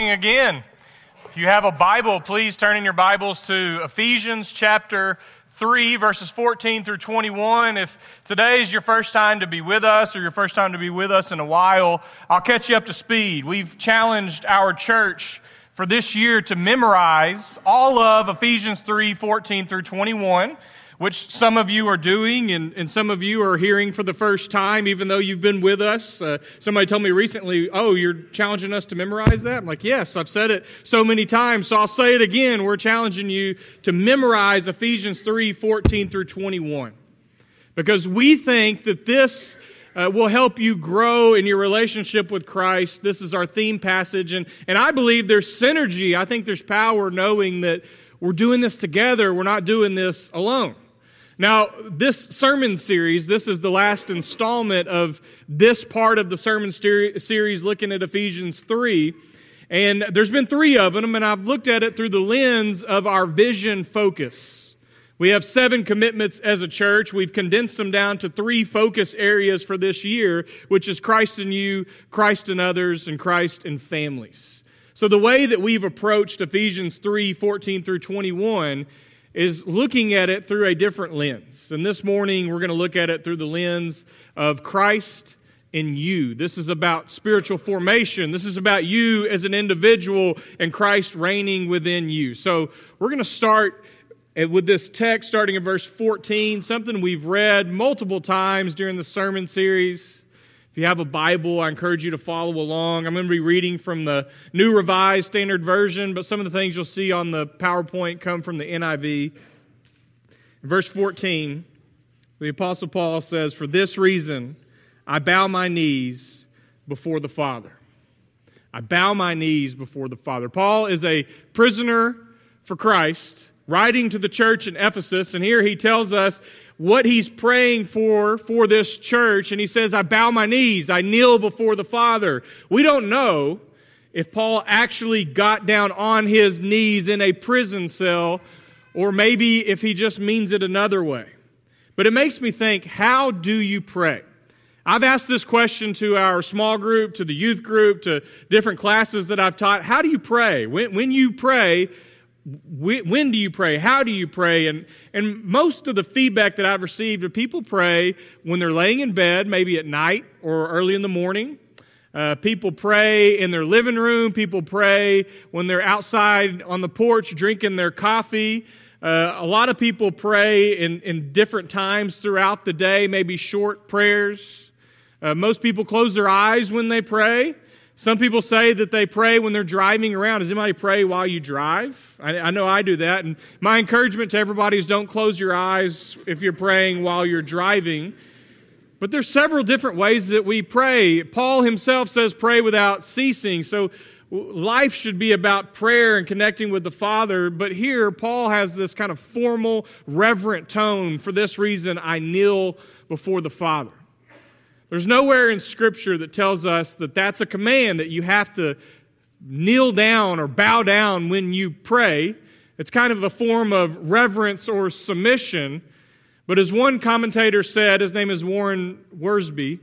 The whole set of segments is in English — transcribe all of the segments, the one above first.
again. If you have a Bible, please turn in your Bibles to Ephesians chapter 3, verses 14 through 21. If today is your first time to be with us or your first time to be with us in a while, I'll catch you up to speed. We've challenged our church for this year to memorize all of Ephesians 3, 14 through 21 which some of you are doing and, and some of you are hearing for the first time, even though you've been with us. Uh, somebody told me recently, Oh, you're challenging us to memorize that? I'm like, Yes, I've said it so many times, so I'll say it again. We're challenging you to memorize Ephesians 3 14 through 21. Because we think that this uh, will help you grow in your relationship with Christ. This is our theme passage, and, and I believe there's synergy. I think there's power knowing that we're doing this together, we're not doing this alone. Now, this sermon series, this is the last installment of this part of the sermon series looking at Ephesians 3. And there's been three of them, and I've looked at it through the lens of our vision focus. We have seven commitments as a church. We've condensed them down to three focus areas for this year, which is Christ in you, Christ in others, and Christ in families. So the way that we've approached Ephesians 3 14 through 21 is looking at it through a different lens. And this morning, we're going to look at it through the lens of Christ in you. This is about spiritual formation. This is about you as an individual and Christ reigning within you. So we're going to start eh, with this text starting in verse 14, something we've read multiple times during the sermon series. If you have a Bible, I encourage you to follow along. I'm going to be reading from the New Revised Standard Version, but some of the things you'll see on the PowerPoint come from the NIV. In verse 14, the Apostle Paul says, For this reason, I bow my knees before the Father. I bow my knees before the Father. Paul is a prisoner for Christ, writing to the church in Ephesus, and here he tells us what he's praying for for this church. And he says, I bow my knees, I kneel before the Father. We don't know if Paul actually got down on his knees in a prison cell, or maybe if he just means it another way. But it makes me think how do you pray? I've asked this question to our small group, to the youth group, to different classes that I've taught. How do you pray? When, when you pray, when do you pray? How do you pray? And, and most of the feedback that I've received people pray when they're laying in bed, maybe at night or early in the morning. Uh, people pray in their living room. People pray when they're outside on the porch drinking their coffee. Uh, a lot of people pray in, in different times throughout the day, maybe short prayers. Uh, most people close their eyes when they pray. Some people say that they pray when they're driving around. Does anybody pray while you drive? I, I, know I do that. And my encouragement to everybody is don't close your eyes if you're praying while you're driving. But there's several different ways that we pray. Paul himself says pray without ceasing. So life should be about prayer and connecting with the Father. But here, Paul has this kind of formal, reverent tone. For this reason, I kneel before the Father. There's nowhere in Scripture that tells us that that's a command that you have to kneel down or bow down when you pray. It's kind of a form of reverence or submission. But as one commentator said, his name is Warren Wiersbe,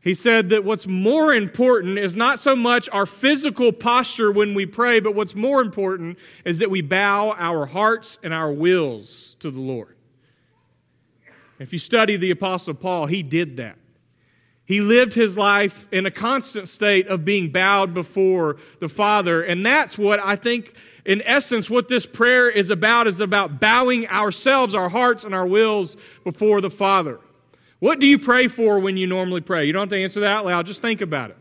he said that what's more important is not so much our physical posture when we pray, but what's more important is that we bow our hearts and our wills to the Lord. If you study the Apostle Paul, he did that. He lived his life in a constant state of being bowed before the Father. And that's what I think, in essence, what this prayer is about is about bowing ourselves, our hearts, and our wills before the Father. What do you pray for when you normally pray? You don't have to answer that out loud, just think about it.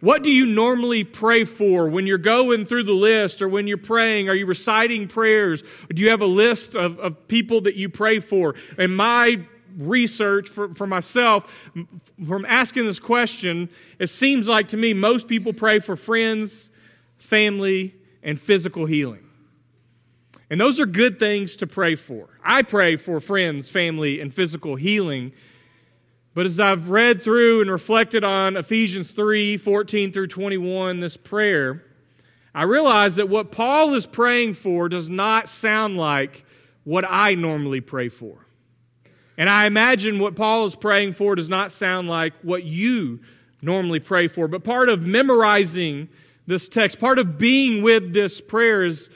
What do you normally pray for when you're going through the list or when you're praying? Are you reciting prayers? Do you have a list of, of people that you pray for? And my research for, for myself from asking this question, it seems like to me most people pray for friends, family, and physical healing. And those are good things to pray for. I pray for friends, family, and physical healing. But as I've read through and reflected on Ephesians 3 14 through 21, this prayer, I realize that what Paul is praying for does not sound like what I normally pray for. And I imagine what Paul is praying for does not sound like what you normally pray for. But part of memorizing this text. Part of being with this prayer is,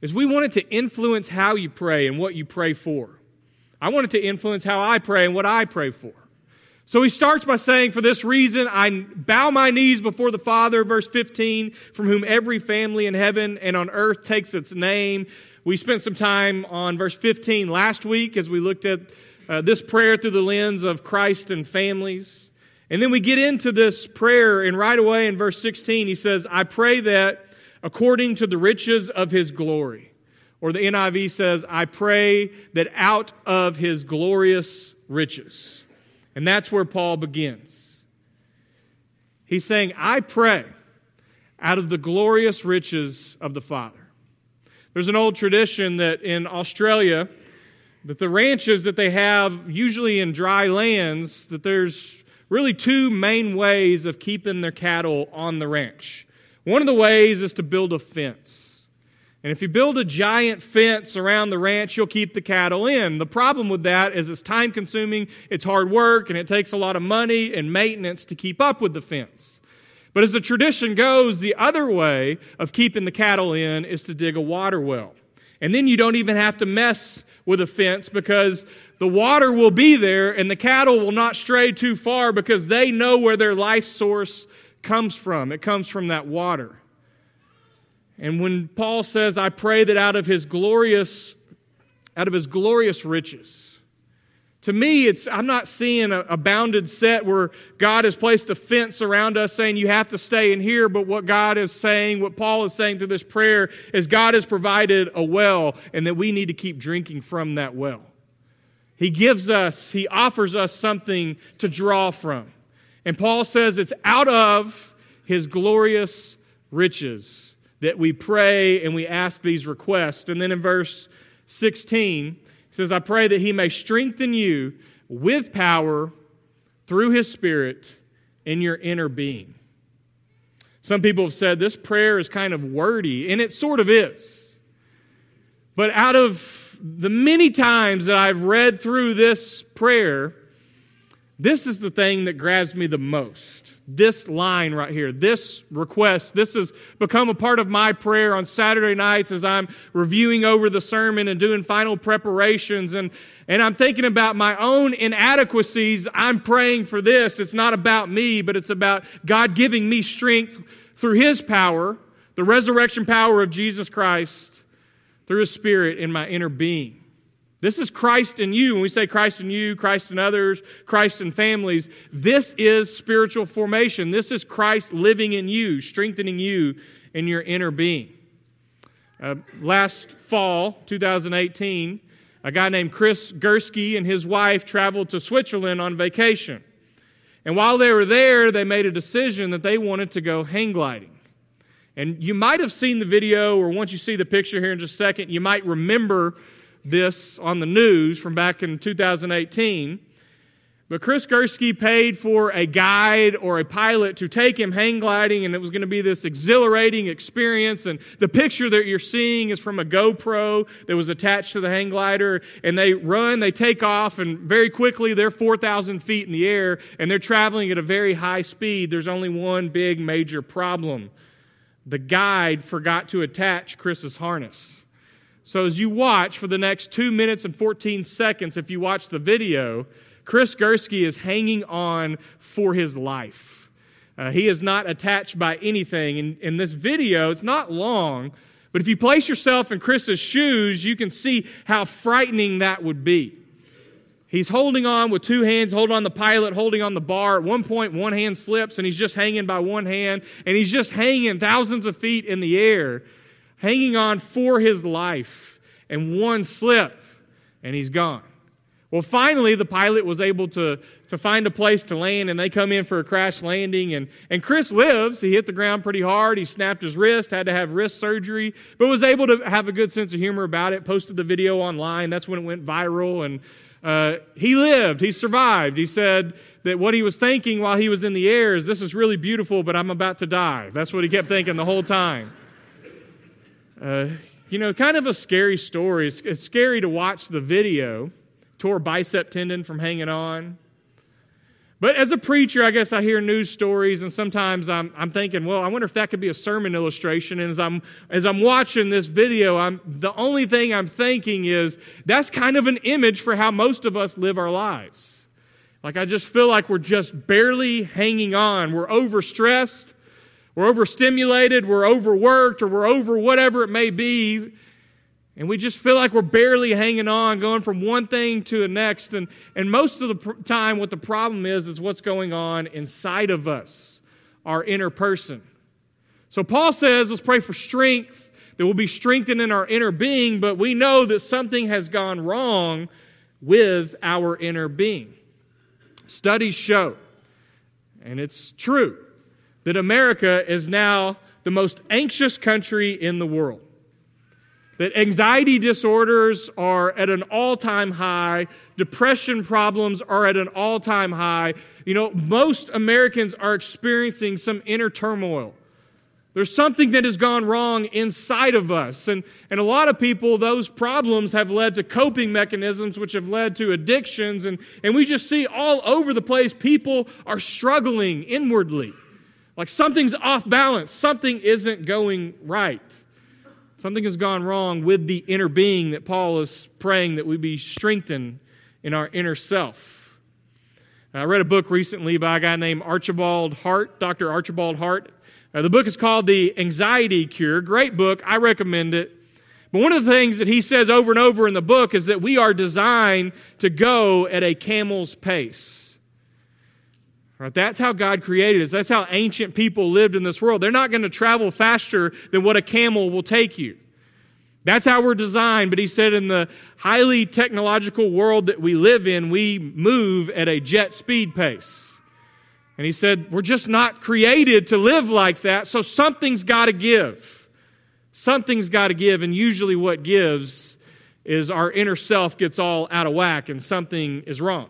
is we want it to influence how you pray and what you pray for. I want it to influence how I pray and what I pray for. So he starts by saying, For this reason, I bow my knees before the Father, verse 15, from whom every family in heaven and on earth takes its name. We spent some time on verse 15 last week as we looked at uh, this prayer through the lens of Christ and families. And then we get into this prayer, and right away in verse 16, he says, I pray that according to the riches of his glory. Or the NIV says, I pray that out of his glorious riches. And that's where Paul begins. He's saying, I pray out of the glorious riches of the Father. There's an old tradition that in Australia, that the ranches that they have, usually in dry lands, that there's really two main ways of keeping their cattle on the ranch. One of the ways is to build a fence. And if you build a giant fence around the ranch, you'll keep the cattle in. The problem with that is it's time consuming, it's hard work, and it takes a lot of money and maintenance to keep up with the fence. But as the tradition goes, the other way of keeping the cattle in is to dig a water well. And then you don't even have to mess with a fence because the water will be there and the cattle will not stray too far because they know where their life source comes from. It comes from that water. And when Paul says, I pray that out of his glorious, out of his glorious riches, to me, it's, I'm not seeing a, a, bounded set where God has placed a fence around us saying you have to stay in here. But what God is saying, what Paul is saying through this prayer, is God has provided a well and that we need to keep drinking from that well. He gives us, He offers us something to draw from. And Paul says it's out of His glorious riches that we pray and we ask these requests. And then in verse 16, he says, I pray that he may strengthen you with power through his spirit in your inner being. Some people have said this prayer is kind of wordy, and it sort of is. But out of the many times that I've read through this prayer, this is the thing that grabs me the most this line right here, this request. This has become a part of my prayer on Saturday nights as I'm reviewing over the sermon and doing final preparations. And, and I'm thinking about my own inadequacies. I'm praying for this. It's not about me, but it's about God giving me strength through His power, the resurrection power of Jesus Christ, through His Spirit in my inner being. This is Christ in you. When we say Christ in you, Christ in others, Christ in families, this is spiritual formation. This is Christ living in you, strengthening you in your inner being. Uh, last fall, 2018, a guy named Chris Gursky and his wife traveled to Switzerland on vacation. And while they were there, they made a decision that they wanted to go hang gliding. And you might have seen the video, or once you see the picture here in just a second, you might remember this on the news from back in 2018. But Chris Gursky paid for a guide or a pilot to take him hang gliding, and it was going to be this exhilarating experience. And the picture that you're seeing is from a GoPro that was attached to the hang glider. And they run, they take off, and very quickly they're 4,000 feet in the air, and they're traveling at a very high speed. There's only one big major problem the guide forgot to attach Chris's harness. So, as you watch for the next two minutes and 14 seconds, if you watch the video, Chris Gursky is hanging on for his life. Uh, he is not attached by anything. In, in this video, it's not long, but if you place yourself in Chris's shoes, you can see how frightening that would be. He's holding on with two hands, holding on the pilot, holding on the bar. At one point, one hand slips and he's just hanging by one hand, and he's just hanging thousands of feet in the air hanging on for his life, and one slip, and he's gone. Well, finally, the pilot was able to, to find a place to land, and they come in for a crash landing. And, and Chris lives. He hit the ground pretty hard. He snapped his wrist, had to have wrist surgery, but was able to have a good sense of humor about it. Posted the video online. That's when it went viral. And uh, he lived. He survived. He said that what he was thinking while he was in the air is, This is really beautiful, but I'm about to die. That's what he kept thinking the whole time. Uh, you know, kind of a scary story. It's, it's scary to watch the video. Tore bicep tendon from hanging on. But as a preacher, I guess I hear news stories, and sometimes I'm, I'm thinking, well, I wonder if that could be a sermon illustration. And as I'm, as I'm watching this video, I'm, the only thing I'm thinking is that's kind of an image for how most of us live our lives. Like, I just feel like we're just barely hanging on. We're overstressed, we're overstimulated, we're overworked, or we're over whatever it may be. And we just feel like we're barely hanging on, going from one thing to the next. And, and most of the pr- time, what the problem is, is what's going on inside of us, our inner person. So Paul says, let's pray for strength, that we'll be strengthened in our inner being, but we know that something has gone wrong with our inner being. Studies show, and it's true, that America is now the most anxious country in the world that anxiety disorders are at an all time high, depression problems are at an all time high. You know, most Americans are experiencing some inner turmoil. There's something that has gone wrong inside of us. And, and a lot of people, those problems have led to coping mechanisms, which have led to addictions. And, and we just see all over the place people are struggling inwardly. Like something's off balance, something isn't going right. Something has gone wrong with the inner being that Paul is praying that we be strengthened in our inner self. I read a book recently by a guy named Archibald Hart, Dr. Archibald Hart. Uh, the book is called The Anxiety Cure. Great book. I recommend it. But one of the things that he says over and over in the book is that we are designed to go at a camel's pace. Right? That's how God created us. That's how ancient people lived in this world. They're not going to travel faster than what a camel will take you. That's how we're designed. But he said, in the highly technological world that we live in, we move at a jet speed pace. And he said, we're just not created to live like that, so something's got to give. Something's got to give, and usually what gives is our inner self gets all out of whack and something is wrong.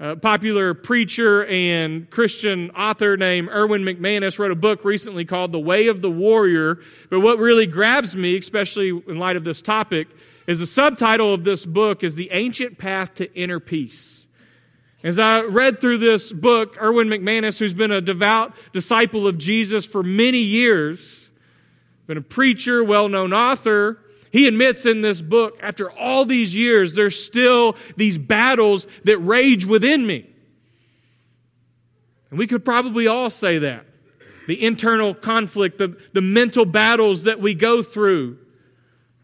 A popular preacher and Christian author named Erwin McManus wrote a book recently called The Way of the Warrior. But what really grabs me, especially in light of this topic, is the subtitle of this book is The Ancient Path to Inner Peace. As I read through this book, Erwin McManus, who's been a devout disciple of Jesus for many years, been a preacher, well known author, he admits in this book, after all these years, there's still these battles that rage within me. And we could probably all say that. The internal conflict, the, the mental battles that we go through.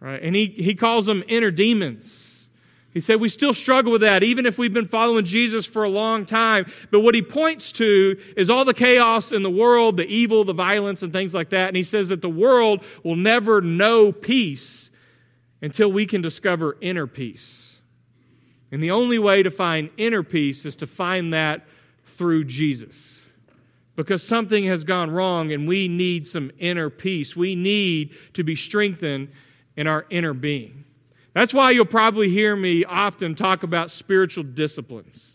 Right? And he, he calls them inner demons. He said we still struggle with that, even if we've been following Jesus for a long time. But what he points to is all the chaos in the world, the evil, the violence, and things like that. And he says that the world will never know peace until we can discover inner peace. And the only way to find inner peace is to find that through Jesus. Because something has gone wrong and we need some inner peace. We need to be strengthened in our inner being. That's why you'll probably hear me often talk about spiritual disciplines.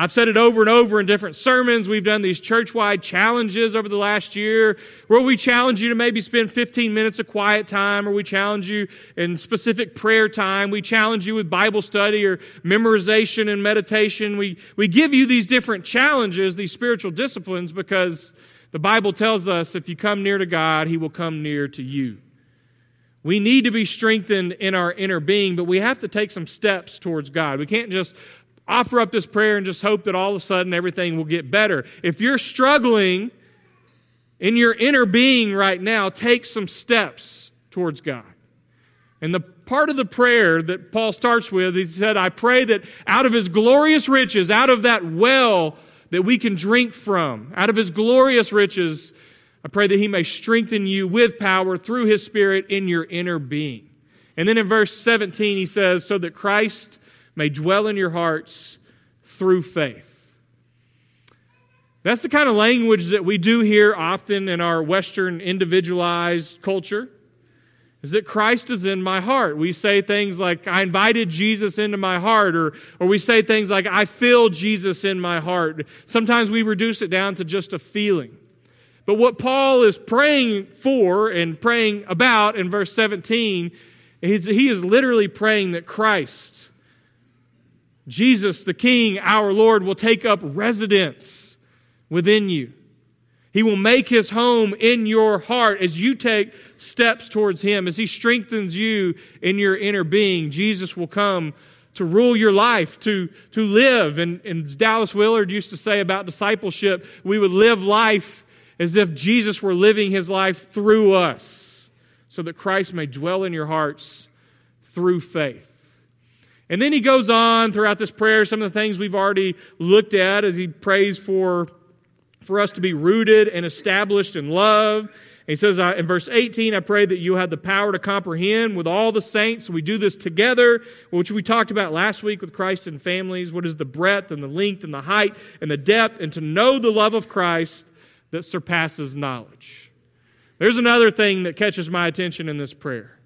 I've said it over and over in different sermons. We've done these church wide challenges over the last year where we challenge you to maybe spend 15 minutes of quiet time, or we challenge you in specific prayer time. We challenge you with Bible study or memorization and meditation. We, we give you these different challenges, these spiritual disciplines, because the Bible tells us if you come near to God, He will come near to you. We need to be strengthened in our inner being, but we have to take some steps towards God. We can't just offer up this prayer and just hope that all of a sudden everything will get better. If you're struggling in your inner being right now, take some steps towards God. And the part of the prayer that Paul starts with, he said, I pray that out of his glorious riches, out of that well that we can drink from, out of his glorious riches, I pray that he may strengthen you with power through his spirit in your inner being. And then in verse 17, he says, So that Christ may dwell in your hearts through faith. That's the kind of language that we do hear often in our Western individualized culture. Is that Christ is in my heart. We say things like, I invited Jesus into my heart, or, or we say things like, I feel Jesus in my heart. Sometimes we reduce it down to just a feeling. But what Paul is praying for and praying about in verse 17 is he is literally praying that Christ Jesus, the King, our Lord, will take up residence within you. He will make his home in your heart as you take steps towards him, as he strengthens you in your inner being. Jesus will come to rule your life, to, to live. And, and Dallas Willard used to say about discipleship, we would live life as if Jesus were living his life through us, so that Christ may dwell in your hearts through faith. And then he goes on throughout this prayer, some of the things we've already looked at as he prays for for us to be rooted and established in love. And he says uh, in verse 18, I pray that you have the power to comprehend with all the saints. We do this together, which we talked about last week with Christ and families. What is the breadth and the length and the height and the depth, and to know the love of Christ that surpasses knowledge. There's another thing that catches my attention in this prayer.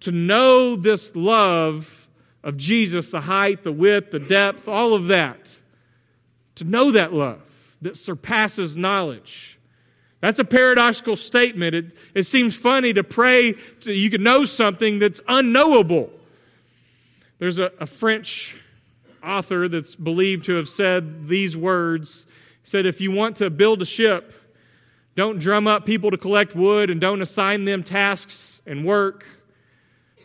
To know this love of Jesus, the height, the width, the depth, all of that. To know that love that surpasses knowledge. That's a paradoxical statement. It, it seems funny to pray to, you could know something that's unknowable. There's a, a French author that's believed to have said these words. He said, If you want to build a ship, don't drum up people to collect wood and don't assign them tasks and work,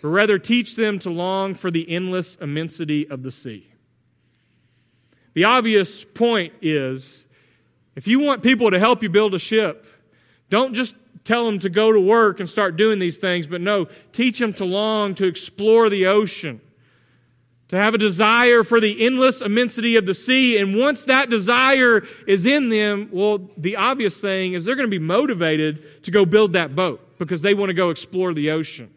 but rather teach them to long for the endless immensity of the sea. The obvious point is if you want people to help you build a ship, don't just tell them to go to work and start doing these things, but no, teach them to long to explore the ocean, to have a desire for the endless immensity of the sea. And once that desire is in them, well, the obvious thing is they're going to be motivated to go build that boat because they want to go explore the ocean.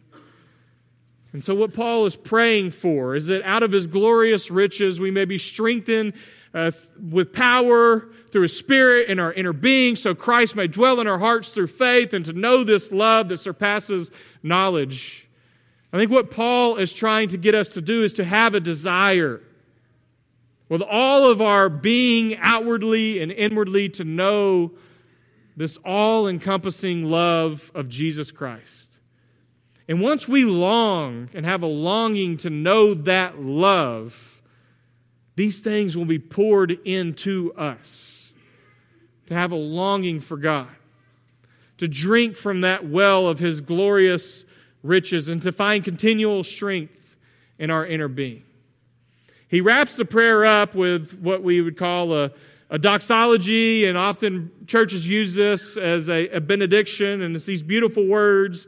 And so, what Paul is praying for is that out of his glorious riches we may be strengthened uh, with power through His Spirit in our inner being, so Christ may dwell in our hearts through faith and to know this love that surpasses knowledge. I think what Paul is trying to get us to do is to have a desire with all of our being outwardly and inwardly to know this all encompassing love of Jesus Christ. And once we long and have a longing to know that love, these things will be poured into us to have a longing for God, to drink from that well of His glorious riches, and to find continual strength in our inner being. He wraps the prayer up with what we would call a, a doxology, and often churches use this as a, a benediction, and it's these beautiful words.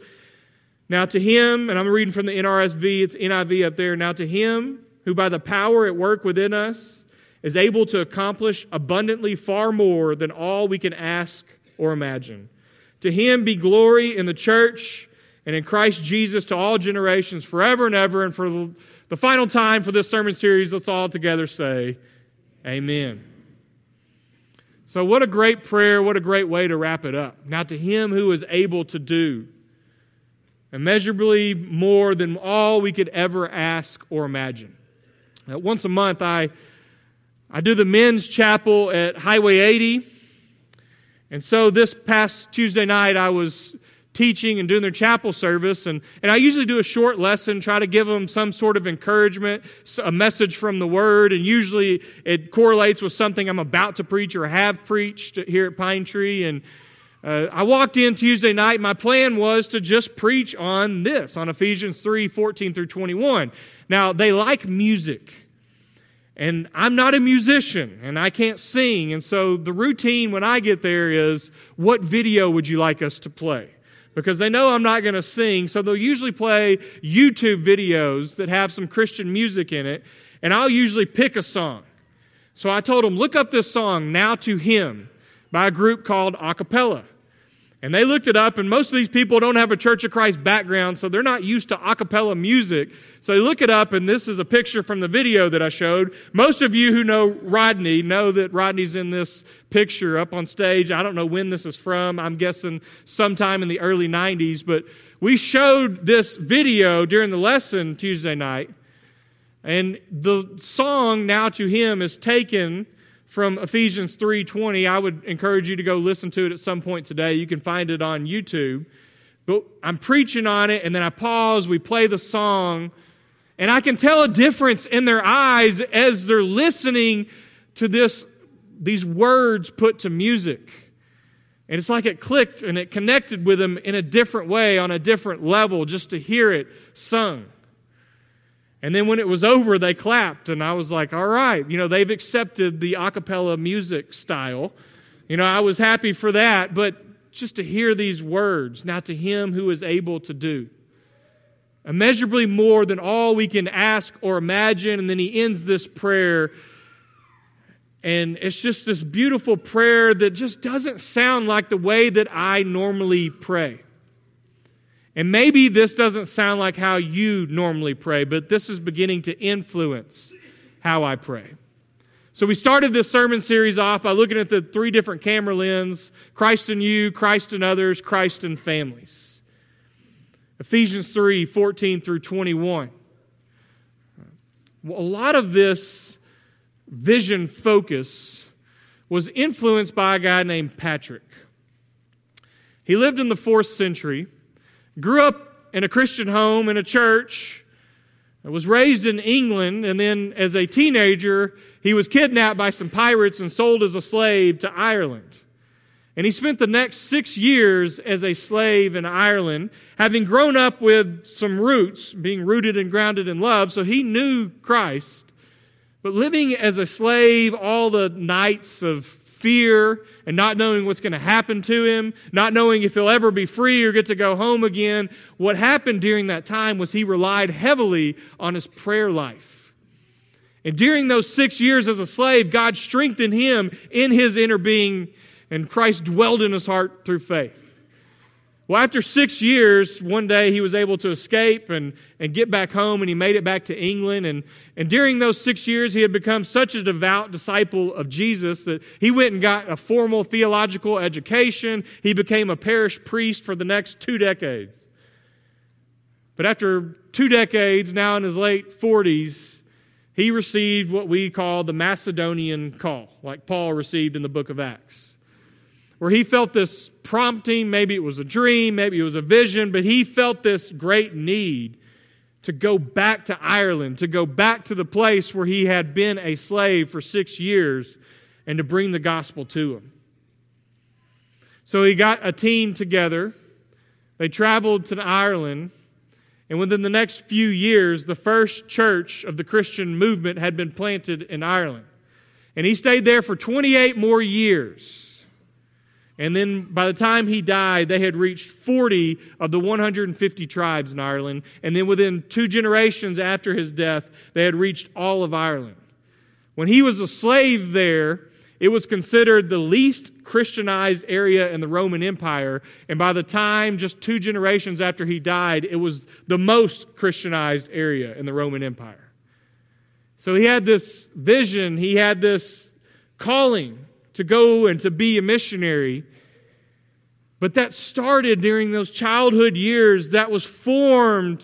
Now, to him, and I'm reading from the NRSV, it's NIV up there. Now, to him who by the power at work within us is able to accomplish abundantly far more than all we can ask or imagine. To him be glory in the church and in Christ Jesus to all generations, forever and ever. And for the final time for this sermon series, let's all together say, Amen. So, what a great prayer. What a great way to wrap it up. Now, to him who is able to do immeasurably more than all we could ever ask or imagine. Now, once a month, I I do the men's chapel at Highway 80. And so this past Tuesday night, I was teaching and doing their chapel service. And, and I usually do a short lesson, try to give them some sort of encouragement, a message from the Word. And usually it correlates with something I'm about to preach or have preached here at Pine Tree. And uh, I walked in Tuesday night. My plan was to just preach on this, on Ephesians 3 14 through 21. Now, they like music. And I'm not a musician and I can't sing. And so the routine when I get there is what video would you like us to play? Because they know I'm not going to sing. So they'll usually play YouTube videos that have some Christian music in it. And I'll usually pick a song. So I told them, look up this song, Now to Him, by a group called Acappella. And they looked it up, and most of these people don't have a Church of Christ background, so they're not used to a cappella music. So they look it up, and this is a picture from the video that I showed. Most of you who know Rodney know that Rodney's in this picture up on stage. I don't know when this is from. I'm guessing sometime in the early 90s, but we showed this video during the lesson Tuesday night. And the song, Now to Him, is taken from Ephesians 3:20. I would encourage you to go listen to it at some point today. You can find it on YouTube. But I'm preaching on it and then I pause, we play the song, And I can tell a difference in their eyes as they're listening to this, these words put to music. And it's like it clicked and it connected with them in a different way, on a different level, just to hear it sung. And then when it was over, they clapped, and I was like, all right, you know, they've accepted the a cappella music style. You know, I was happy for that, but just to hear these words, now to him who is able to do immeasurably more than all we can ask or imagine. And then he ends this prayer. And it's just this beautiful prayer that just doesn't sound like the way that I normally pray. And maybe this doesn't sound like how you normally pray, but this is beginning to influence how I pray. So we started this sermon series off by looking at the three different camera lens Christ in you, Christ in others, Christ in families. Ephesians 3 14 through 21. Well, a lot of this vision focus was influenced by a guy named Patrick. He lived in the fourth century, grew up in a Christian home in a church, was raised in England, and then as a teenager, he was kidnapped by some pirates and sold as a slave to Ireland. And he spent the next six years as a slave in Ireland, having grown up with some roots, being rooted and grounded in love, so he knew Christ. But living as a slave, all the nights of fear and not knowing what's going to happen to him, not knowing if he'll ever be free or get to go home again, what happened during that time was he relied heavily on his prayer life. And during those six years as a slave, God strengthened him in his inner being and Christ dwelled in his heart through faith. Well, after six years, one day he was able to escape and, and get back home, and he made it back to England. And, and during those six years, he had become such a devout disciple of Jesus that he went and got a formal theological education. He became a parish priest for the next two decades. But after two decades, now in his late 40s, he received what we call the Macedonian call, like Paul received in the book of Acts where he felt this prompting. Maybe it was a dream, maybe it was a vision, but he felt this great need to go back to Ireland, to go back to the place where he had been a slave for six years, and to bring the gospel to him. So he got a team together. They traveled to Ireland, and within the next few years, the first church of the Christian movement had been planted in Ireland. And he stayed there for 28 more years. And then by the time he died, they had reached 40 of the 150 tribes in Ireland. And then within two generations after his death, they had reached all of Ireland. When he was a slave there, it was considered the least Christianized area in the Roman Empire. And by the time, just two generations after he died, it was the most Christianized area in the Roman Empire. So he had this vision, he had this calling to go and to be a missionary. But that started during those childhood years, that was formed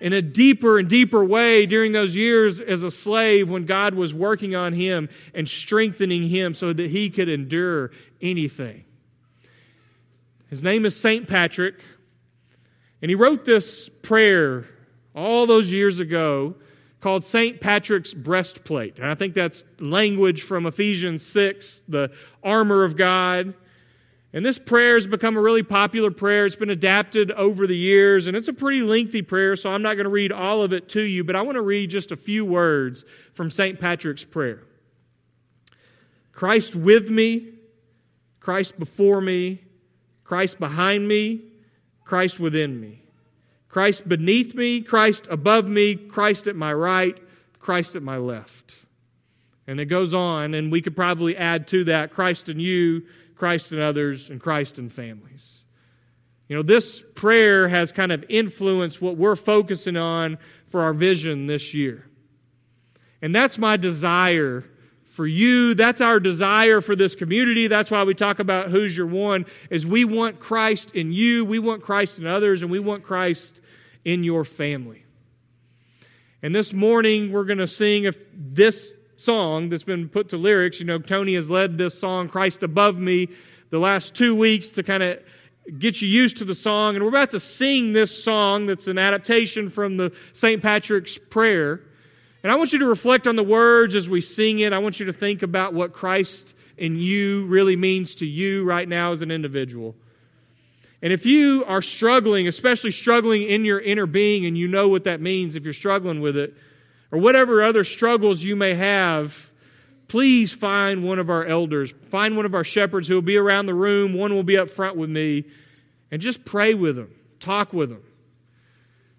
in a deeper and deeper way during those years as a slave when God was working on him and strengthening him so that he could endure anything. His name is St. Patrick, and he wrote this prayer all those years ago called St. Patrick's breastplate. And I think that's language from Ephesians 6, the armor of God. And this prayer has become a really popular prayer. It's been adapted over the years, and it's a pretty lengthy prayer, so I'm not going to read all of it to you, but I want to read just a few words from St. Patrick's prayer Christ with me, Christ before me, Christ behind me, Christ within me. Christ beneath me, Christ above me, Christ at my right, Christ at my left. And it goes on, and we could probably add to that Christ in you, Christ in others, and Christ in families. You know, this prayer has kind of influenced what we're focusing on for our vision this year. And that's my desire for you. That's our desire for this community. That's why we talk about who's your one is we want Christ in you, we want Christ in others, and we want Christ in your family. And this morning we're going to sing if this song that's been put to lyrics. You know, Tony has led this song, Christ Above Me, the last two weeks to kind of get you used to the song. And we're about to sing this song that's an adaptation from the St. Patrick's Prayer. And I want you to reflect on the words as we sing it. I want you to think about what Christ in you really means to you right now as an individual. And if you are struggling, especially struggling in your inner being, and you know what that means if you're struggling with it, or whatever other struggles you may have, please find one of our elders. Find one of our shepherds who will be around the room. One will be up front with me. And just pray with them, talk with them.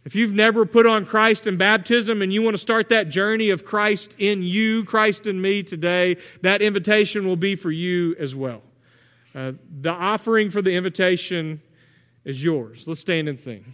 If you've never put on Christ in baptism and you want to start that journey of Christ in you, Christ in me today, that invitation will be for you as well. Uh, the offering for the invitation is yours. Let's stand and sing.